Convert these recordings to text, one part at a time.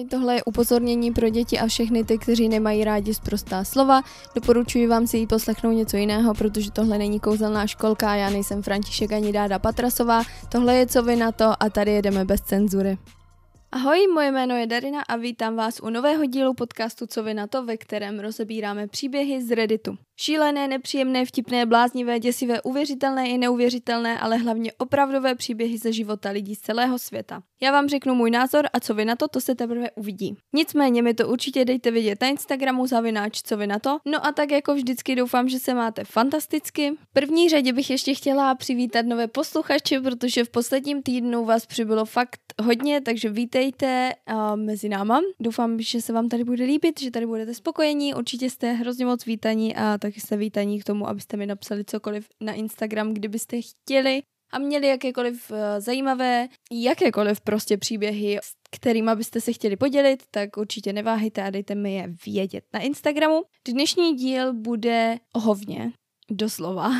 Ahoj, tohle je upozornění pro děti a všechny ty, kteří nemají rádi zprostá slova. Doporučuji vám si jí poslechnout něco jiného, protože tohle není kouzelná školka, já nejsem František ani Dáda Patrasová. Tohle je co vy na to a tady jedeme bez cenzury. Ahoj, moje jméno je Darina a vítám vás u nového dílu podcastu Co vy na to, ve kterém rozebíráme příběhy z Redditu. Šílené, nepříjemné, vtipné, bláznivé, děsivé, uvěřitelné i neuvěřitelné, ale hlavně opravdové příběhy ze života lidí z celého světa. Já vám řeknu můj názor a co vy na to, to se teprve uvidí. Nicméně mi to určitě dejte vidět na Instagramu zavináč co vy na to. No a tak jako vždycky doufám, že se máte fantasticky. V první řadě bych ještě chtěla přivítat nové posluchače, protože v posledním týdnu vás přibylo fakt hodně, takže vítejte uh, mezi náma. Doufám, že se vám tady bude líbit, že tady budete spokojení, určitě jste hrozně moc vítaní a taky jste vítaní k tomu, abyste mi napsali cokoliv na Instagram, kdybyste chtěli a měli jakékoliv uh, zajímavé, jakékoliv prostě příběhy, s kterými byste se chtěli podělit, tak určitě neváhejte a dejte mi je vědět na Instagramu. Dnešní díl bude o hovně, doslova.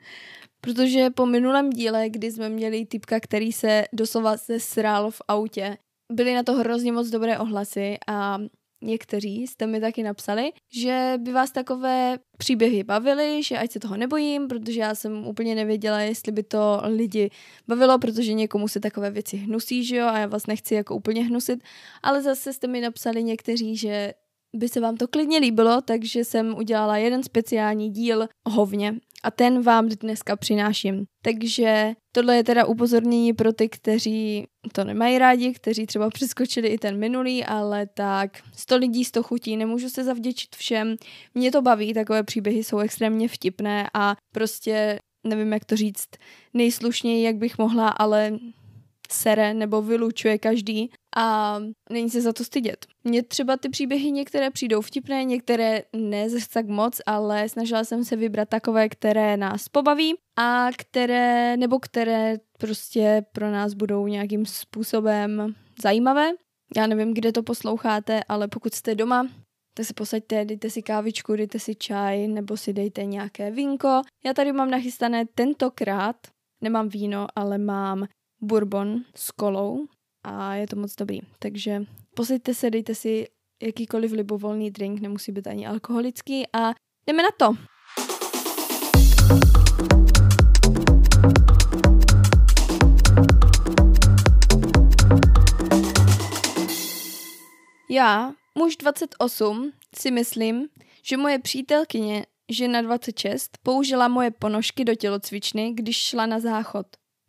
Protože po minulém díle, kdy jsme měli typka, který se doslova zesral v autě, byly na to hrozně moc dobré ohlasy a někteří jste mi taky napsali, že by vás takové příběhy bavily, že ať se toho nebojím, protože já jsem úplně nevěděla, jestli by to lidi bavilo, protože někomu se takové věci hnusí, že jo, a já vás nechci jako úplně hnusit, ale zase jste mi napsali někteří, že by se vám to klidně líbilo, takže jsem udělala jeden speciální díl hovně a ten vám dneska přináším. Takže tohle je teda upozornění pro ty, kteří to nemají rádi, kteří třeba přeskočili i ten minulý, ale tak 100 lidí, 100 chutí, nemůžu se zavděčit všem. Mě to baví, takové příběhy jsou extrémně vtipné a prostě nevím, jak to říct nejslušněji, jak bych mohla, ale sere nebo vylučuje každý a není se za to stydět. Mně třeba ty příběhy některé přijdou vtipné, některé ne zase tak moc, ale snažila jsem se vybrat takové, které nás pobaví a které, nebo které prostě pro nás budou nějakým způsobem zajímavé. Já nevím, kde to posloucháte, ale pokud jste doma, tak se posaďte, dejte si kávičku, dejte si čaj nebo si dejte nějaké vínko. Já tady mám nachystané tentokrát, nemám víno, ale mám bourbon s kolou a je to moc dobrý. Takže posaďte se, dejte si jakýkoliv libovolný drink, nemusí být ani alkoholický a jdeme na to. Já, muž 28, si myslím, že moje přítelkyně, žena 26, použila moje ponožky do tělocvičny, když šla na záchod.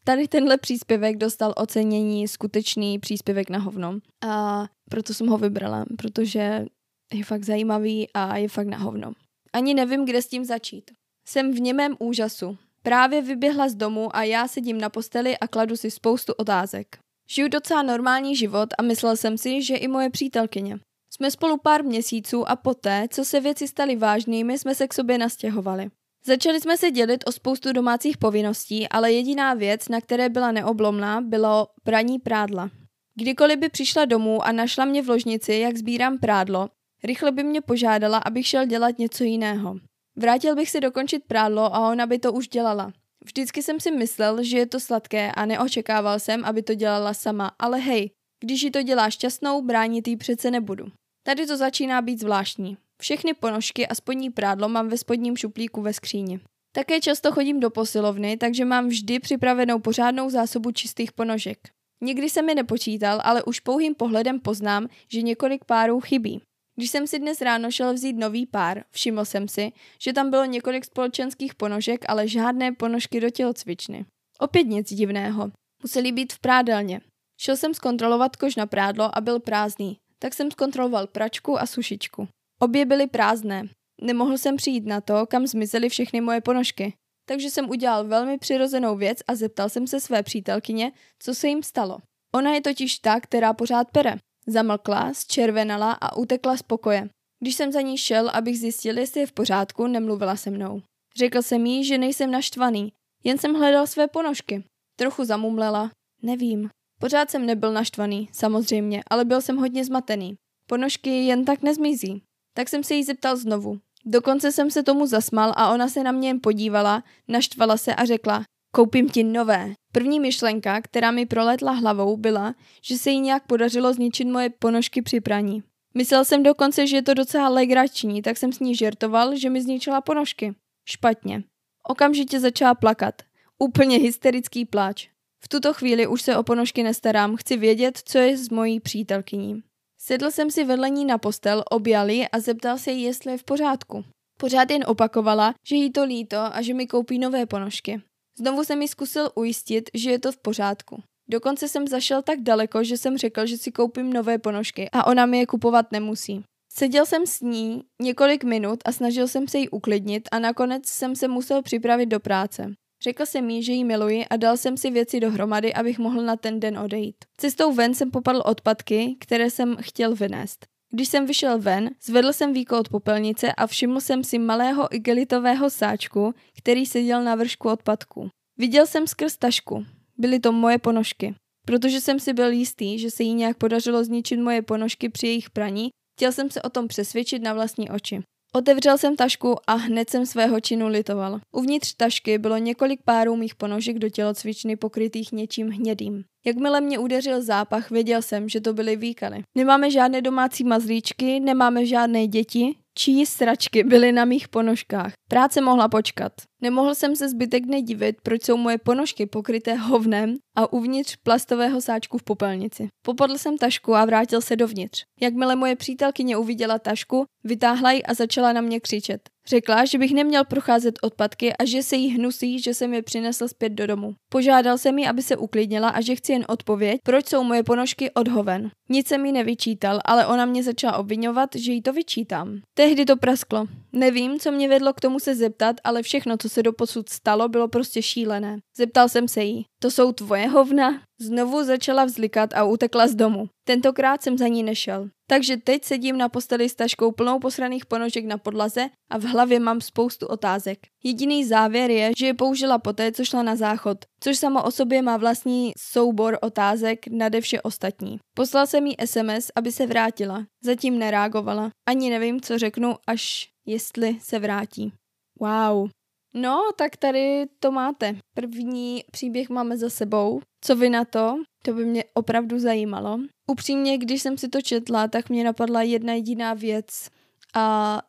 Tady tenhle příspěvek dostal ocenění skutečný příspěvek na hovno. A proto jsem ho vybrala, protože je fakt zajímavý a je fakt na hovno. Ani nevím, kde s tím začít. Jsem v němém úžasu. Právě vyběhla z domu a já sedím na posteli a kladu si spoustu otázek. Žiju docela normální život a myslel jsem si, že i moje přítelkyně. Jsme spolu pár měsíců a poté, co se věci staly vážnými, jsme se k sobě nastěhovali. Začali jsme se dělit o spoustu domácích povinností, ale jediná věc, na které byla neoblomná, bylo praní prádla. Kdykoliv by přišla domů a našla mě v ložnici, jak sbírám prádlo, rychle by mě požádala, abych šel dělat něco jiného. Vrátil bych si dokončit prádlo a ona by to už dělala. Vždycky jsem si myslel, že je to sladké a neočekával jsem, aby to dělala sama, ale hej, když ji to dělá šťastnou, bránit jí přece nebudu. Tady to začíná být zvláštní. Všechny ponožky a spodní prádlo mám ve spodním šuplíku ve skříni. Také často chodím do posilovny, takže mám vždy připravenou pořádnou zásobu čistých ponožek. Nikdy jsem mi nepočítal, ale už pouhým pohledem poznám, že několik párů chybí. Když jsem si dnes ráno šel vzít nový pár, všiml jsem si, že tam bylo několik společenských ponožek, ale žádné ponožky do tělocvičny. Opět nic divného. Museli být v prádelně. Šel jsem zkontrolovat kož na prádlo a byl prázdný, tak jsem zkontroloval pračku a sušičku. Obě byly prázdné. Nemohl jsem přijít na to, kam zmizely všechny moje ponožky. Takže jsem udělal velmi přirozenou věc a zeptal jsem se své přítelkyně, co se jim stalo. Ona je totiž ta, která pořád pere. Zamlkla, zčervenala a utekla z pokoje. Když jsem za ní šel, abych zjistil, jestli je v pořádku, nemluvila se mnou. Řekl jsem jí, že nejsem naštvaný, jen jsem hledal své ponožky. Trochu zamumlela. Nevím. Pořád jsem nebyl naštvaný, samozřejmě, ale byl jsem hodně zmatený. Ponožky jen tak nezmizí. Tak jsem se jí zeptal znovu. Dokonce jsem se tomu zasmal a ona se na mě jen podívala, naštvala se a řekla, koupím ti nové. První myšlenka, která mi proletla hlavou, byla, že se jí nějak podařilo zničit moje ponožky při praní. Myslel jsem dokonce, že je to docela legrační, tak jsem s ní žertoval, že mi zničila ponožky. Špatně. Okamžitě začala plakat. Úplně hysterický pláč. V tuto chvíli už se o ponožky nestarám, chci vědět, co je s mojí přítelkyní. Sedl jsem si vedle ní na postel, objal ji a zeptal se jí, jestli je v pořádku. Pořád jen opakovala, že jí to líto a že mi koupí nové ponožky. Znovu jsem mi zkusil ujistit, že je to v pořádku. Dokonce jsem zašel tak daleko, že jsem řekl, že si koupím nové ponožky a ona mi je kupovat nemusí. Seděl jsem s ní několik minut a snažil jsem se jí uklidnit a nakonec jsem se musel připravit do práce. Řekl jsem jí, že ji miluji a dal jsem si věci dohromady, abych mohl na ten den odejít. Cestou ven jsem popadl odpadky, které jsem chtěl vynést. Když jsem vyšel ven, zvedl jsem víko od popelnice a všiml jsem si malého igelitového sáčku, který seděl na vršku odpadku. Viděl jsem skrz tašku. Byly to moje ponožky. Protože jsem si byl jistý, že se jí nějak podařilo zničit moje ponožky při jejich praní, chtěl jsem se o tom přesvědčit na vlastní oči. Otevřel jsem tašku a hned jsem svého činu litoval. Uvnitř tašky bylo několik párů mých ponožek do tělocvičny pokrytých něčím hnědým. Jakmile mě udeřil zápach, věděl jsem, že to byly výkaly. Nemáme žádné domácí mazlíčky, nemáme žádné děti, čí sračky byly na mých ponožkách. Práce mohla počkat. Nemohl jsem se zbytek dne divit, proč jsou moje ponožky pokryté hovnem a uvnitř plastového sáčku v popelnici. Popadl jsem tašku a vrátil se dovnitř. Jakmile moje přítelkyně uviděla tašku, vytáhla ji a začala na mě křičet. Řekla, že bych neměl procházet odpadky a že se jí hnusí, že jsem je přinesl zpět do domu. Požádal jsem ji, aby se uklidnila a že chci jen odpověď, proč jsou moje ponožky odhoven. Nic jsem mi nevyčítal, ale ona mě začala obvinovat, že jí to vyčítám. Tehdy to prasklo. Nevím, co mě vedlo k tomu se zeptat, ale všechno, co se doposud stalo, bylo prostě šílené. Zeptal jsem se jí, to jsou tvoje hovna? Znovu začala vzlikat a utekla z domu. Tentokrát jsem za ní nešel. Takže teď sedím na posteli s taškou plnou posraných ponožek na podlaze a v hlavě mám spoustu otázek. Jediný závěr je, že je použila poté, co šla na záchod, což samo o sobě má vlastní soubor otázek nade vše ostatní. Poslal jsem jí SMS, aby se vrátila. Zatím nereagovala. Ani nevím, co řeknu, až jestli se vrátí. Wow. No, tak tady to máte. První příběh máme za sebou. Co vy na to? To by mě opravdu zajímalo. Upřímně, když jsem si to četla, tak mě napadla jedna jediná věc a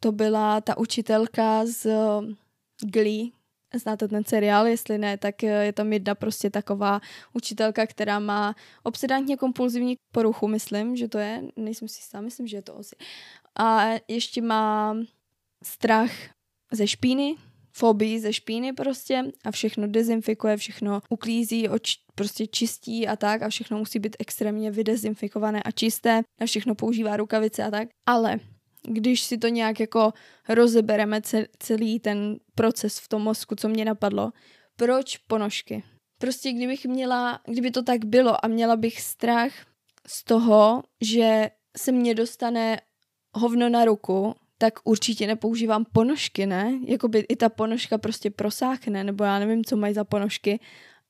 to byla ta učitelka z Glee. Znáte ten seriál, jestli ne, tak je tam jedna prostě taková učitelka, která má obsedantně kompulzivní poruchu, myslím, že to je, nejsem si jistá, myslím, že je to asi. A ještě má strach ze špíny, fobii ze špíny prostě a všechno dezinfikuje, všechno uklízí, oč, prostě čistí a tak a všechno musí být extrémně vydezinfikované a čisté a všechno používá rukavice a tak. Ale když si to nějak jako rozebereme celý ten proces v tom mozku, co mě napadlo, proč ponožky? Prostě kdybych měla, kdyby to tak bylo a měla bych strach z toho, že se mě dostane hovno na ruku, tak určitě nepoužívám ponožky, ne? Jakoby i ta ponožka prostě prosákne, nebo já nevím, co mají za ponožky,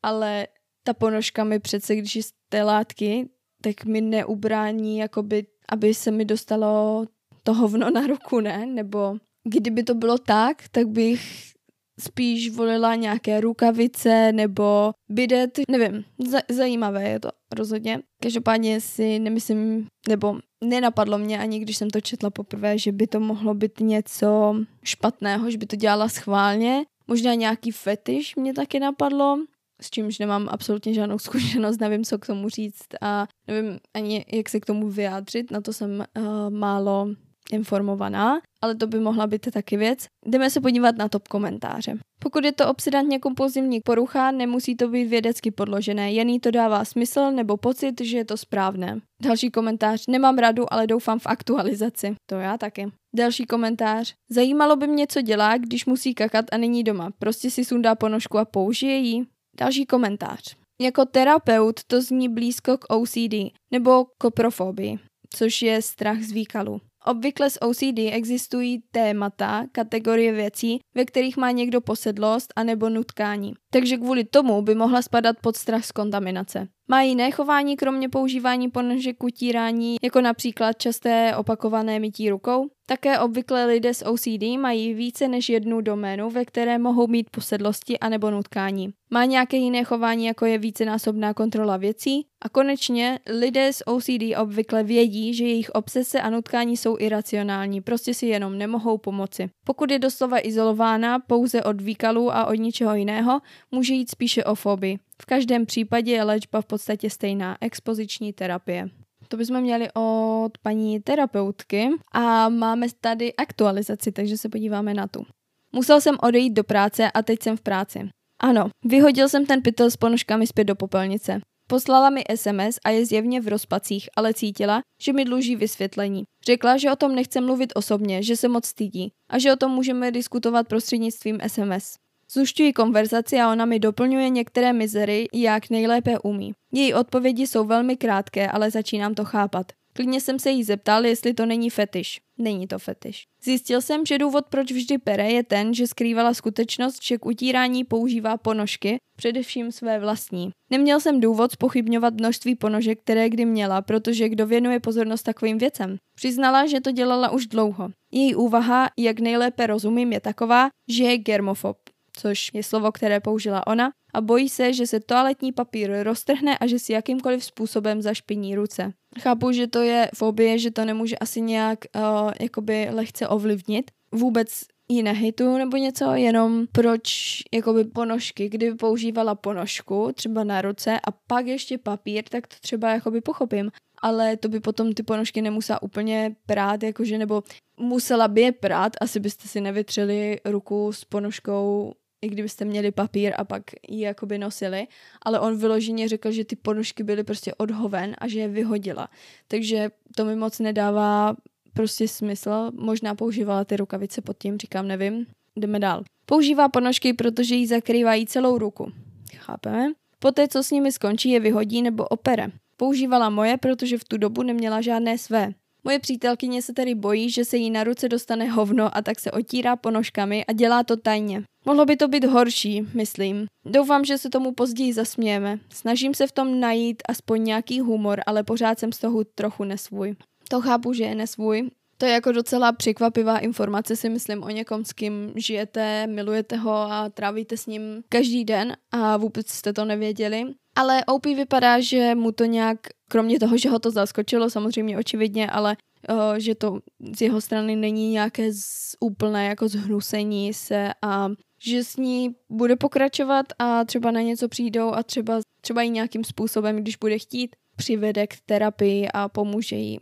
ale ta ponožka mi přece, když je z té látky, tak mi neubrání, jakoby, aby se mi dostalo to hovno na ruku, ne? Nebo kdyby to bylo tak, tak bych spíš volila nějaké rukavice nebo bidet, nevím, zajímavé je to rozhodně. Každopádně si nemyslím, nebo nenapadlo mě ani když jsem to četla poprvé, že by to mohlo být něco špatného, že by to dělala schválně. Možná nějaký fetiš mě taky napadlo, s čímž nemám absolutně žádnou zkušenost, nevím, co k tomu říct a nevím ani, jak se k tomu vyjádřit, na to jsem uh, málo informovaná, ale to by mohla být taky věc. Jdeme se podívat na top komentáře. Pokud je to obsedantně kompulzivní porucha, nemusí to být vědecky podložené, jen to dává smysl nebo pocit, že je to správné. Další komentář. Nemám radu, ale doufám v aktualizaci. To já taky. Další komentář. Zajímalo by mě, co dělá, když musí kakat a není doma. Prostě si sundá ponožku a použije ji. Další komentář. Jako terapeut to zní blízko k OCD nebo koprofobii, což je strach z výkalu. Obvykle s OCD existují témata, kategorie věcí, ve kterých má někdo posedlost anebo nutkání. Takže kvůli tomu by mohla spadat pod strach z kontaminace. Má jiné chování kromě používání ponožek utírání, jako například časté opakované mytí rukou? Také obvykle lidé s OCD mají více než jednu doménu, ve které mohou mít posedlosti anebo nutkání. Má nějaké jiné chování, jako je vícenásobná kontrola věcí? A konečně, lidé s OCD obvykle vědí, že jejich obsese a nutkání jsou iracionální, prostě si jenom nemohou pomoci. Pokud je doslova izolována pouze od výkalů a od ničeho jiného, může jít spíše o fobii. V každém případě je léčba v podstatě stejná, expoziční terapie. To bychom měli od paní terapeutky a máme tady aktualizaci, takže se podíváme na tu. Musel jsem odejít do práce a teď jsem v práci. Ano, vyhodil jsem ten pytel s ponožkami zpět do popelnice. Poslala mi SMS a je zjevně v rozpacích, ale cítila, že mi dluží vysvětlení. Řekla, že o tom nechce mluvit osobně, že se moc stydí a že o tom můžeme diskutovat prostřednictvím SMS. Zušťuji konverzaci a ona mi doplňuje některé mizery, jak nejlépe umí. Její odpovědi jsou velmi krátké, ale začínám to chápat. Klidně jsem se jí zeptal, jestli to není fetiš. Není to fetiš. Zjistil jsem, že důvod, proč vždy pere, je ten, že skrývala skutečnost, že k utírání používá ponožky, především své vlastní. Neměl jsem důvod spochybňovat množství ponožek, které kdy měla, protože kdo věnuje pozornost takovým věcem. Přiznala, že to dělala už dlouho. Její úvaha, jak nejlépe rozumím, je taková, že je germofob což je slovo, které použila ona, a bojí se, že se toaletní papír roztrhne a že si jakýmkoliv způsobem zašpiní ruce. Chápu, že to je fobie, že to nemůže asi nějak uh, jakoby lehce ovlivnit. Vůbec ji nehejtuju nebo něco, jenom proč jakoby ponožky, kdyby používala ponožku třeba na ruce a pak ještě papír, tak to třeba jakoby pochopím. Ale to by potom ty ponožky nemusela úplně prát, jakože, nebo musela by je prát, asi byste si nevytřeli ruku s ponožkou i kdybyste měli papír a pak ji jakoby nosili, ale on vyloženě řekl, že ty ponožky byly prostě odhoven a že je vyhodila. Takže to mi moc nedává prostě smysl. Možná používala ty rukavice pod tím, říkám, nevím. Jdeme dál. Používá ponožky, protože jí zakrývají celou ruku. Chápeme? Poté, co s nimi skončí, je vyhodí nebo opere. Používala moje, protože v tu dobu neměla žádné své. Moje přítelkyně se tedy bojí, že se jí na ruce dostane hovno a tak se otírá ponožkami a dělá to tajně. Mohlo by to být horší, myslím. Doufám, že se tomu později zasmějeme. Snažím se v tom najít aspoň nějaký humor, ale pořád jsem z toho trochu nesvůj. To chápu, že je nesvůj. To je jako docela překvapivá informace, si myslím o někom, s kým žijete, milujete ho a trávíte s ním každý den a vůbec jste to nevěděli. Ale OP vypadá, že mu to nějak, kromě toho, že ho to zaskočilo, samozřejmě očividně, ale uh, že to z jeho strany není nějaké z, úplné jako zhnusení se a že s ní bude pokračovat a třeba na něco přijdou a třeba, třeba i nějakým způsobem, když bude chtít, přivede k terapii a pomůže jí.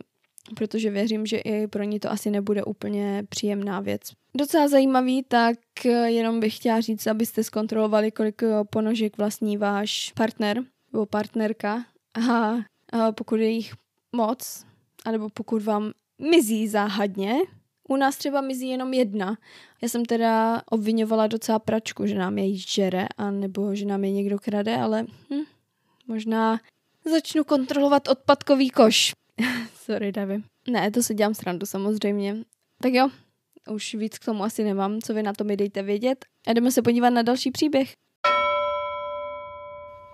Protože věřím, že i pro ní to asi nebude úplně příjemná věc. Docela zajímavý, tak jenom bych chtěla říct, abyste zkontrolovali, kolik ponožek vlastní váš partner nebo partnerka. A, pokud je jich moc, anebo pokud vám mizí záhadně, u nás třeba mizí jenom jedna. Já jsem teda obvinovala docela pračku, že nám je žere, a nebo že nám je někdo krade, ale hm, možná začnu kontrolovat odpadkový koš. Sorry, Davy. Ne, to se dělám srandu samozřejmě. Tak jo, už víc k tomu asi nemám, co vy na to mi dejte vědět. A jdeme se podívat na další příběh.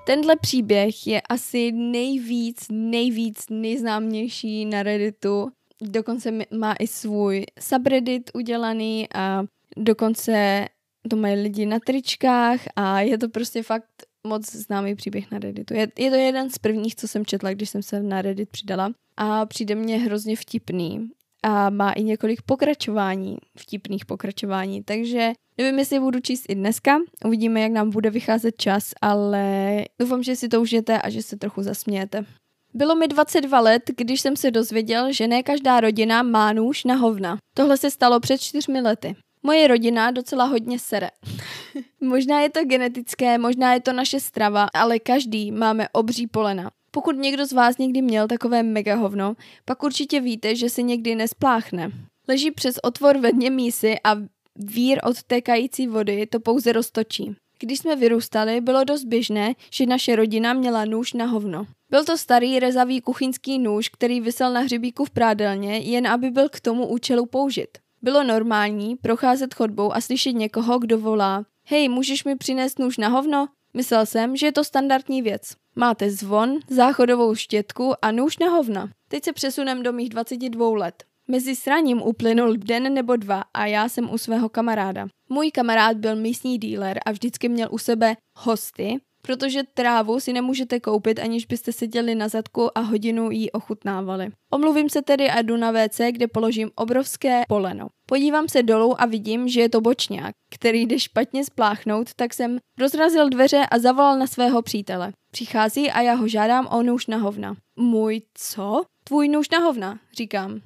Tenhle příběh je asi nejvíc, nejvíc nejznámější na Redditu dokonce má i svůj subreddit udělaný a dokonce to mají lidi na tričkách a je to prostě fakt moc známý příběh na Redditu. Je, je to jeden z prvních, co jsem četla, když jsem se na Reddit přidala a přijde mně hrozně vtipný a má i několik pokračování, vtipných pokračování, takže nevím, jestli budu číst i dneska, uvidíme, jak nám bude vycházet čas, ale doufám, že si to užijete a že se trochu zasmějete. Bylo mi 22 let, když jsem se dozvěděl, že ne každá rodina má nůž na hovna. Tohle se stalo před čtyřmi lety. Moje rodina docela hodně sere. možná je to genetické, možná je to naše strava, ale každý máme obří polena. Pokud někdo z vás někdy měl takové mega hovno, pak určitě víte, že se někdy nespláchne. Leží přes otvor ve dně mísy a vír odtékající vody to pouze roztočí. Když jsme vyrůstali, bylo dost běžné, že naše rodina měla nůž na hovno. Byl to starý rezavý kuchyňský nůž, který vysel na hřebíku v prádelně, jen aby byl k tomu účelu použit. Bylo normální procházet chodbou a slyšet někoho, kdo volá hej, můžeš mi přinést nůž na hovno? Myslel jsem, že je to standardní věc. Máte zvon, záchodovou štětku a nůž na hovna. Teď se přesunem do mých 22 let. Mezi sraním uplynul den nebo dva a já jsem u svého kamaráda. Můj kamarád byl místní dealer a vždycky měl u sebe hosty, protože trávu si nemůžete koupit, aniž byste seděli na zadku a hodinu ji ochutnávali. Omluvím se tedy a jdu na WC, kde položím obrovské poleno. Podívám se dolů a vidím, že je to bočňák, který jde špatně spláchnout, tak jsem rozrazil dveře a zavolal na svého přítele. Přichází a já ho žádám o nůž na hovna. Můj co? Tvůj nůž na hovna, říkám.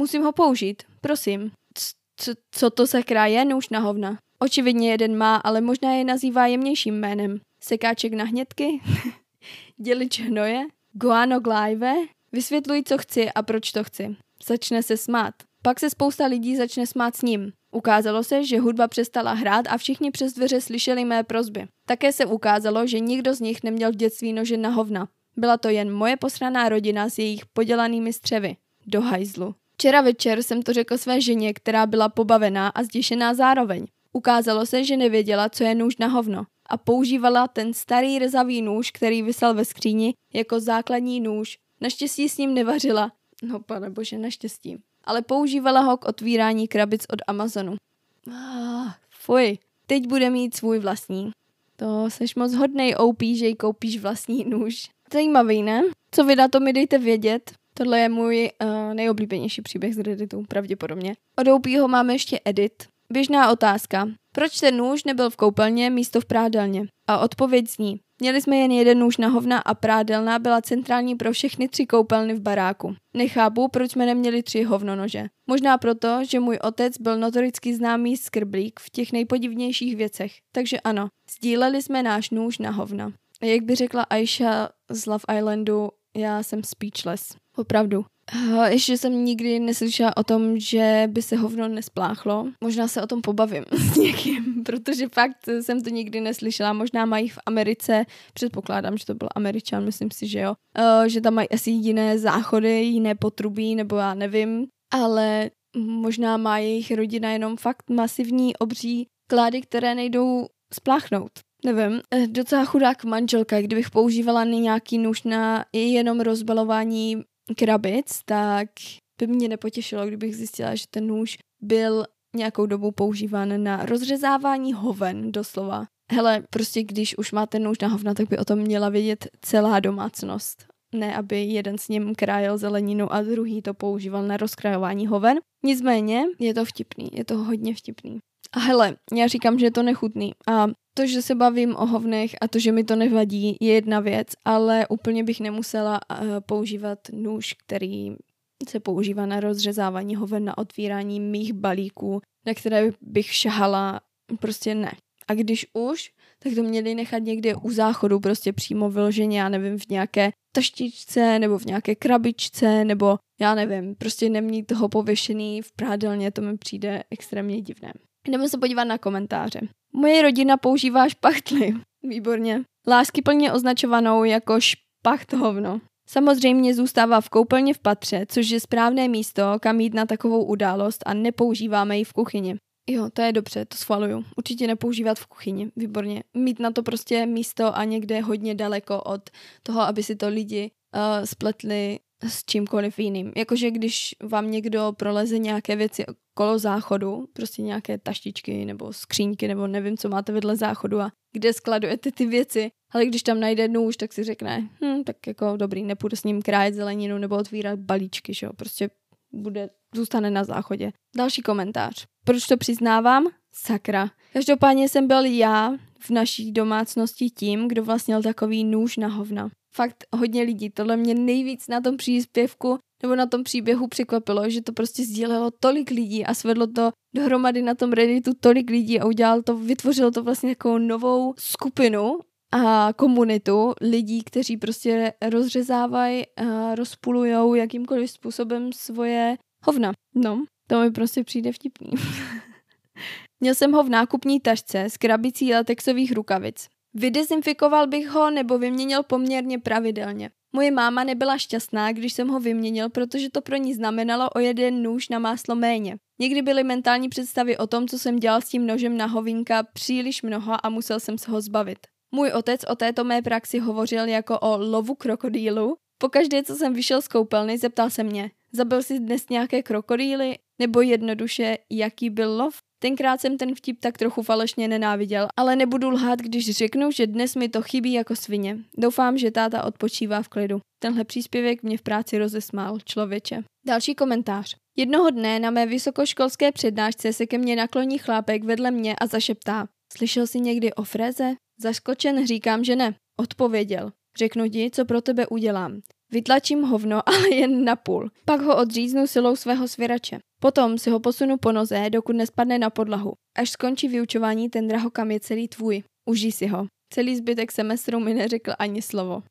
Musím ho použít, prosím. Co, co to sakra je nůž na hovna? Očividně jeden má, ale možná je nazývá jemnějším jménem. Sekáček na hnědky? Dělič hnoje? Guano glajve? Vysvětluj, co chci a proč to chci. Začne se smát. Pak se spousta lidí začne smát s ním. Ukázalo se, že hudba přestala hrát a všichni přes dveře slyšeli mé prozby. Také se ukázalo, že nikdo z nich neměl v dětství nože na hovna. Byla to jen moje posraná rodina s jejich podělanými střevy. Do hajzlu. Včera večer jsem to řekl své ženě, která byla pobavená a zděšená zároveň. Ukázalo se, že nevěděla, co je nůž na hovno a používala ten starý rezavý nůž, který vysel ve skříni, jako základní nůž. Naštěstí s ním nevařila. No pane bože, naštěstí. Ale používala ho k otvírání krabic od Amazonu. Ah, fuj. Teď bude mít svůj vlastní. To seš moc hodnej OP, že jí koupíš vlastní nůž. Zajímavý, ne? Co vy na to mi dejte vědět. Tohle je můj uh, nejoblíbenější příběh z Redditu, pravděpodobně. Od OPího máme ještě edit. Běžná otázka. Proč ten nůž nebyl v koupelně místo v prádelně? A odpověď zní. Měli jsme jen jeden nůž na hovna a prádelna byla centrální pro všechny tři koupelny v baráku. Nechápu, proč jsme neměli tři hovnonože. Možná proto, že můj otec byl notoricky známý skrblík v těch nejpodivnějších věcech. Takže ano, sdíleli jsme náš nůž na hovna. Jak by řekla Aisha z Love Islandu, já jsem speechless. Opravdu. Ještě jsem nikdy neslyšela o tom, že by se hovno nespláchlo. Možná se o tom pobavím s někým, protože fakt jsem to nikdy neslyšela. Možná mají v Americe, předpokládám, že to byl Američan, myslím si, že jo, uh, že tam mají asi jiné záchody, jiné potrubí, nebo já nevím, ale možná má jejich rodina jenom fakt masivní obří klády, které nejdou spláchnout. Nevím, eh, docela chudák manželka, kdybych používala nějaký nůž na jenom rozbalování krabic, tak by mě nepotěšilo, kdybych zjistila, že ten nůž byl nějakou dobu používán na rozřezávání hoven, doslova. Hele, prostě když už máte nůž na hovna, tak by o tom měla vědět celá domácnost. Ne, aby jeden s ním krájel zeleninu a druhý to používal na rozkrajování hoven. Nicméně je to vtipný, je to hodně vtipný. Hele, já říkám, že je to nechutný. A to, že se bavím o hovnech a to, že mi to nevadí, je jedna věc, ale úplně bych nemusela uh, používat nůž, který se používá na rozřezávání hoven, na otvírání mých balíků, na které bych šahala, prostě ne. A když už, tak to měli nechat někde u záchodu, prostě přímo vyloženě, já nevím, v nějaké taštičce nebo v nějaké krabičce, nebo já nevím, prostě nemít toho pověšený v prádelně, to mi přijde extrémně divné. Jdeme se podívat na komentáře. Moje rodina používá špachtly. Výborně. Lásky plně označovanou jako špachthovno. Samozřejmě zůstává v koupelně v patře, což je správné místo, kam jít na takovou událost a nepoužíváme ji v kuchyni. Jo, to je dobře, to schvaluju. Určitě nepoužívat v kuchyni, výborně. Mít na to prostě místo a někde hodně daleko od toho, aby si to lidi uh, spletli s čímkoliv jiným. Jakože když vám někdo proleze nějaké věci kolo záchodu, prostě nějaké taštičky nebo skřínky nebo nevím, co máte vedle záchodu a kde skladujete ty věci, ale když tam najde nůž, tak si řekne, hm, tak jako dobrý, nepůjdu s ním krájet zeleninu nebo otvírat balíčky, že jo, prostě bude, zůstane na záchodě. Další komentář. Proč to přiznávám? Sakra. Každopádně jsem byl já v naší domácnosti tím, kdo vlastnil takový nůž na hovna fakt hodně lidí. Tohle mě nejvíc na tom příspěvku nebo na tom příběhu překvapilo, že to prostě sdílelo tolik lidí a svedlo to dohromady na tom Redditu tolik lidí a udělal to, vytvořil to vlastně takovou novou skupinu a komunitu lidí, kteří prostě rozřezávají a rozpulujou jakýmkoliv způsobem svoje hovna. No, to mi prostě přijde vtipný. Měl jsem ho v nákupní tašce s krabicí latexových rukavic. Vydezinfikoval bych ho nebo vyměnil poměrně pravidelně. Moje máma nebyla šťastná, když jsem ho vyměnil, protože to pro ní znamenalo o jeden nůž na máslo méně. Někdy byly mentální představy o tom, co jsem dělal s tím nožem na hovínka příliš mnoho a musel jsem se ho zbavit. Můj otec o této mé praxi hovořil jako o lovu krokodýlu. Pokaždé, co jsem vyšel z koupelny, zeptal se mě, zabil jsi dnes nějaké krokodýly? Nebo jednoduše, jaký byl lov? Tenkrát jsem ten vtip tak trochu falešně nenáviděl, ale nebudu lhát, když řeknu, že dnes mi to chybí jako svině. Doufám, že táta odpočívá v klidu. Tenhle příspěvek mě v práci rozesmál, člověče. Další komentář. Jednoho dne na mé vysokoškolské přednášce se ke mně nakloní chlápek vedle mě a zašeptá. Slyšel jsi někdy o fréze? Zaskočen říkám, že ne. Odpověděl. Řeknu ti, co pro tebe udělám. Vytlačím hovno, ale jen na půl. Pak ho odříznu silou svého svěrače. Potom si ho posunu po noze, dokud nespadne na podlahu. Až skončí vyučování, ten drahokam je celý tvůj. Užij si ho. Celý zbytek semestru mi neřekl ani slovo.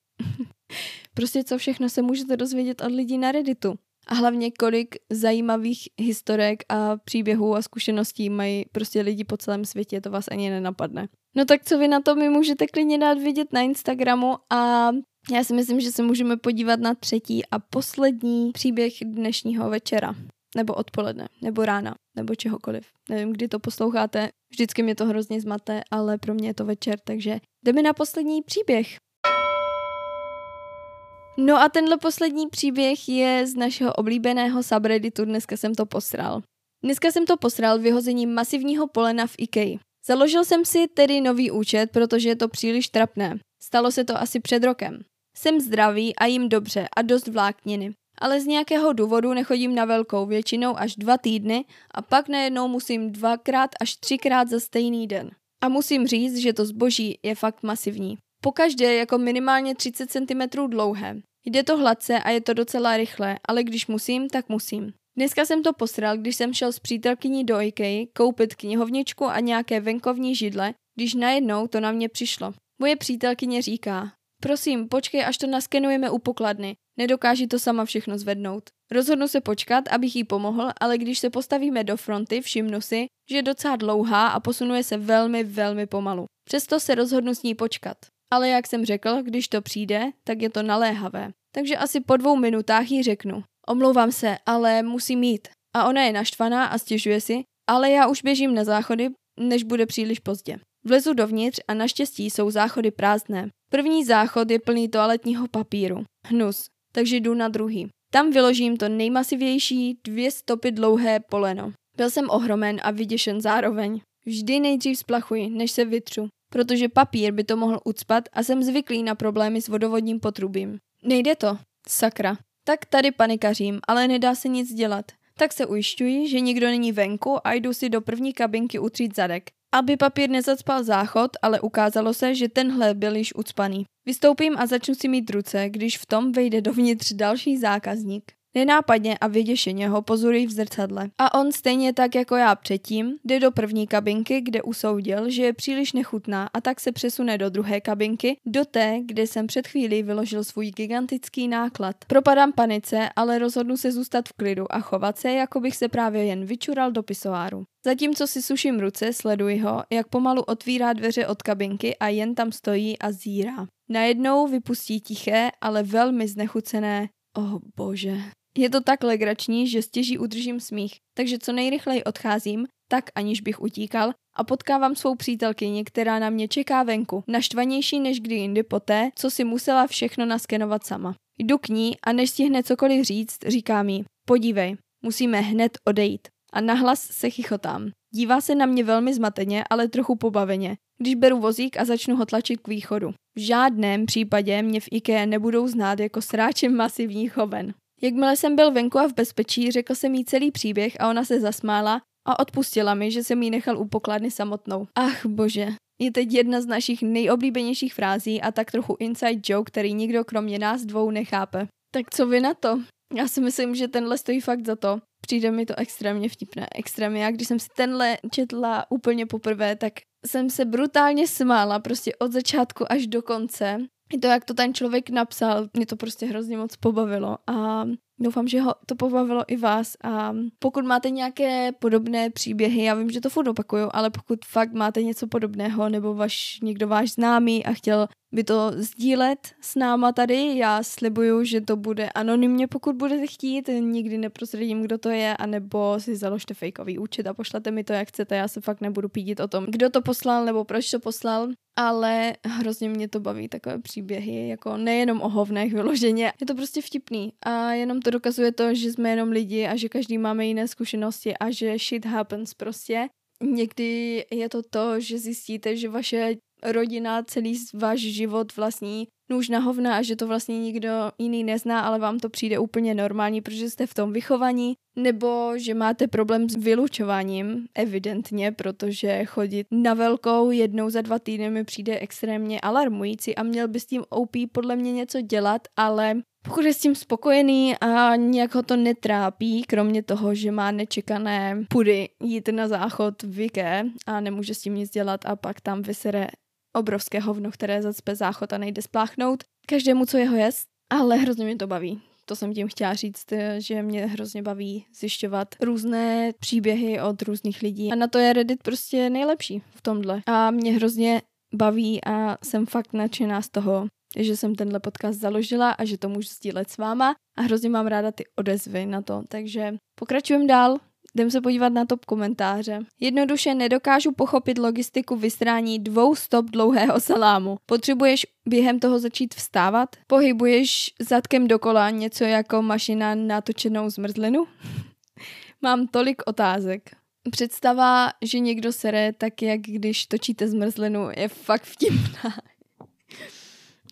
prostě co všechno se můžete dozvědět od lidí na Redditu. A hlavně kolik zajímavých historek a příběhů a zkušeností mají prostě lidi po celém světě, to vás ani nenapadne. No tak co vy na to mi můžete klidně dát vidět na Instagramu a já si myslím, že se můžeme podívat na třetí a poslední příběh dnešního večera. Nebo odpoledne, nebo rána, nebo čehokoliv. Nevím, kdy to posloucháte, vždycky mě to hrozně zmate, ale pro mě je to večer, takže jdeme na poslední příběh. No a tenhle poslední příběh je z našeho oblíbeného subredditu, dneska jsem to posral. Dneska jsem to posral vyhozením masivního polena v IKEA. Založil jsem si tedy nový účet, protože je to příliš trapné. Stalo se to asi před rokem. Jsem zdravý a jim dobře a dost vlákniny. Ale z nějakého důvodu nechodím na velkou, většinou až dva týdny a pak najednou musím dvakrát až třikrát za stejný den. A musím říct, že to zboží je fakt masivní. Pokaždé jako minimálně 30 cm dlouhé. Jde to hladce a je to docela rychle, ale když musím, tak musím. Dneska jsem to posral, když jsem šel s přítelkyní do IKEA koupit knihovničku a nějaké venkovní židle, když najednou to na mě přišlo. Moje přítelkyně říká, prosím, počkej, až to naskenujeme u pokladny, nedokáží to sama všechno zvednout. Rozhodnu se počkat, abych jí pomohl, ale když se postavíme do fronty, všimnu si, že je docela dlouhá a posunuje se velmi, velmi pomalu. Přesto se rozhodnu s ní počkat. Ale jak jsem řekl, když to přijde, tak je to naléhavé. Takže asi po dvou minutách jí řeknu. Omlouvám se, ale musím jít. A ona je naštvaná a stěžuje si, ale já už běžím na záchody, než bude příliš pozdě. Vlezu dovnitř a naštěstí jsou záchody prázdné. První záchod je plný toaletního papíru. Hnus. Takže jdu na druhý. Tam vyložím to nejmasivější, dvě stopy dlouhé poleno. Byl jsem ohromen a vyděšen zároveň. Vždy nejdřív splachuji, než se vytřu, protože papír by to mohl ucpat a jsem zvyklý na problémy s vodovodním potrubím. Nejde to. Sakra. Tak tady panikařím, ale nedá se nic dělat. Tak se ujišťuji, že nikdo není venku a jdu si do první kabinky utřít zadek. Aby papír nezacpal záchod, ale ukázalo se, že tenhle byl již ucpaný. Vystoupím a začnu si mít ruce, když v tom vejde dovnitř další zákazník. Nenápadně a vyděšeně ho pozorují v zrcadle. A on stejně tak jako já předtím jde do první kabinky, kde usoudil, že je příliš nechutná a tak se přesune do druhé kabinky, do té, kde jsem před chvílí vyložil svůj gigantický náklad. Propadám panice, ale rozhodnu se zůstat v klidu a chovat se, jako bych se právě jen vyčural do pisoáru. Zatímco si suším ruce, sleduji ho, jak pomalu otvírá dveře od kabinky a jen tam stojí a zírá. Najednou vypustí tiché, ale velmi znechucené. Oh bože. Je to tak legrační, že stěží udržím smích, takže co nejrychleji odcházím, tak aniž bych utíkal, a potkávám svou přítelkyni, která na mě čeká venku, naštvanější než kdy jindy poté, co si musela všechno naskenovat sama. Jdu k ní a než stihne cokoliv říct, říká mi, podívej, musíme hned odejít. A nahlas se chichotám. Dívá se na mě velmi zmateně, ale trochu pobaveně, když beru vozík a začnu ho tlačit k východu. V žádném případě mě v IKEA nebudou znát jako sráčem masivních hoven. Jakmile jsem byl venku a v bezpečí, řekl jsem jí celý příběh a ona se zasmála a odpustila mi, že jsem jí nechal u pokladny samotnou. Ach bože, je teď jedna z našich nejoblíbenějších frází a tak trochu inside joke, který nikdo kromě nás dvou nechápe. Tak co vy na to? Já si myslím, že tenhle stojí fakt za to. Přijde mi to extrémně vtipné. Extrémně. Já když jsem si tenhle četla úplně poprvé, tak jsem se brutálně smála prostě od začátku až do konce. I to, jak to ten člověk napsal, mě to prostě hrozně moc pobavilo. A Doufám, že ho to pobavilo i vás a pokud máte nějaké podobné příběhy, já vím, že to furt opakuju, ale pokud fakt máte něco podobného nebo vaš, někdo váš známý a chtěl by to sdílet s náma tady. Já slibuju, že to bude anonymně, pokud budete chtít. Nikdy neprozradím, kdo to je, anebo si založte fejkový účet a pošlete mi to, jak chcete. Já se fakt nebudu pídit o tom, kdo to poslal nebo proč to poslal. Ale hrozně mě to baví, takové příběhy, jako nejenom o hovnech vyloženě. Je to prostě vtipný a jenom to dokazuje to, že jsme jenom lidi a že každý máme jiné zkušenosti a že shit happens prostě. Někdy je to to, že zjistíte, že vaše rodina celý váš život vlastní nůž na hovna a že to vlastně nikdo jiný nezná, ale vám to přijde úplně normální, protože jste v tom vychovaní, nebo že máte problém s vylučováním, evidentně, protože chodit na velkou jednou za dva týdny mi přijde extrémně alarmující a měl by s tím OP podle mě něco dělat, ale pokud je s tím spokojený a nějak ho to netrápí, kromě toho, že má nečekané pudy jít na záchod v Vike a nemůže s tím nic dělat a pak tam vysere obrovské hovno, které zacpe záchod a nejde spláchnout. Každému, co jeho jest, ale hrozně mě to baví. To jsem tím chtěla říct, že mě hrozně baví zjišťovat různé příběhy od různých lidí. A na to je Reddit prostě nejlepší v tomhle. A mě hrozně baví a jsem fakt nadšená z toho, že jsem tenhle podcast založila a že to můžu sdílet s váma a hrozně mám ráda ty odezvy na to. Takže pokračujeme dál. Jdem se podívat na top komentáře. Jednoduše nedokážu pochopit logistiku vysrání dvou stop dlouhého salámu. Potřebuješ během toho začít vstávat? Pohybuješ zadkem dokola něco jako mašina natočenou zmrzlinu? Mám tolik otázek. Představa, že někdo sere tak, jak když točíte zmrzlinu, je fakt vtipná.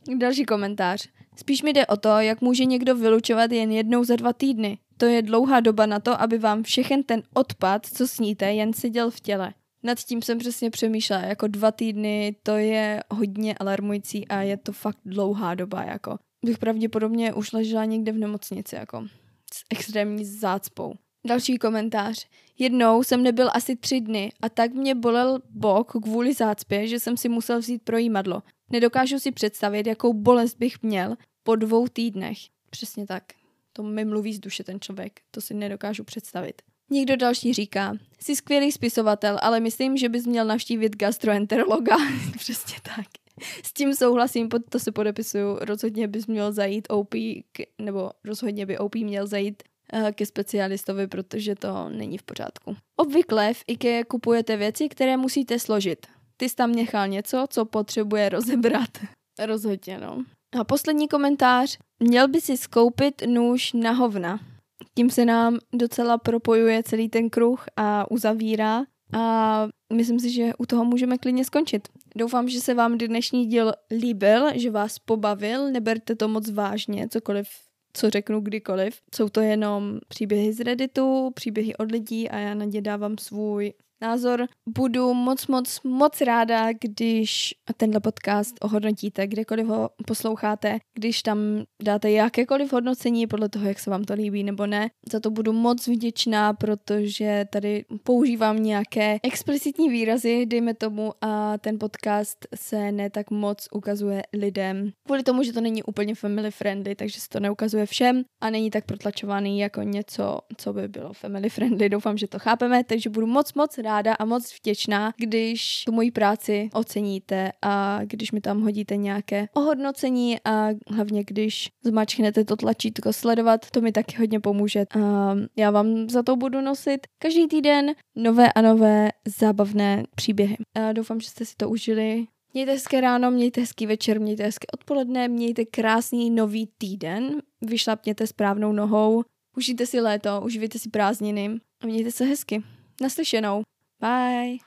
Další komentář. Spíš mi jde o to, jak může někdo vylučovat jen jednou za dva týdny. To je dlouhá doba na to, aby vám všechen ten odpad, co sníte, jen seděl v těle. Nad tím jsem přesně přemýšlela, jako dva týdny, to je hodně alarmující a je to fakt dlouhá doba, jako. Bych pravděpodobně už ležela někde v nemocnici, jako s extrémní zácpou. Další komentář. Jednou jsem nebyl asi tři dny a tak mě bolel bok kvůli zácpě, že jsem si musel vzít projímadlo. Nedokážu si představit, jakou bolest bych měl po dvou týdnech. Přesně tak. To mi mluví z duše ten člověk. To si nedokážu představit. Někdo další říká, jsi skvělý spisovatel, ale myslím, že bys měl navštívit gastroenterologa. Přesně tak. S tím souhlasím, pod to se podepisuju. Rozhodně bys měl zajít OP, k, nebo rozhodně by OP měl zajít uh, ke specialistovi, protože to není v pořádku. Obvykle v IKEA kupujete věci, které musíte složit. Ty jsi tam nechal něco, co potřebuje rozebrat. Rozhodně, no. A poslední komentář. Měl by si skoupit nůž na hovna. Tím se nám docela propojuje celý ten kruh a uzavírá. A myslím si, že u toho můžeme klidně skončit. Doufám, že se vám dnešní díl líbil, že vás pobavil, neberte to moc vážně, cokoliv, co řeknu kdykoliv. Jsou to jenom příběhy z Redditu, příběhy od lidí a já na ně dávám svůj názor. Budu moc, moc, moc ráda, když tenhle podcast ohodnotíte, kdekoliv ho posloucháte, když tam dáte jakékoliv hodnocení podle toho, jak se vám to líbí nebo ne. Za to budu moc vděčná, protože tady používám nějaké explicitní výrazy, dejme tomu, a ten podcast se ne tak moc ukazuje lidem. Kvůli tomu, že to není úplně family friendly, takže se to neukazuje všem a není tak protlačovaný jako něco, co by bylo family friendly. Doufám, že to chápeme, takže budu moc, moc ráda ráda a moc vděčná, když tu moji práci oceníte a když mi tam hodíte nějaké ohodnocení a hlavně když zmačknete to tlačítko sledovat, to mi taky hodně pomůže. A já vám za to budu nosit každý týden nové a nové zábavné příběhy. A doufám, že jste si to užili. Mějte hezké ráno, mějte hezký večer, mějte hezké odpoledne, mějte krásný nový týden, vyšlapněte správnou nohou, užijte si léto, užijte si prázdniny a mějte se hezky. Naslyšenou. Bye.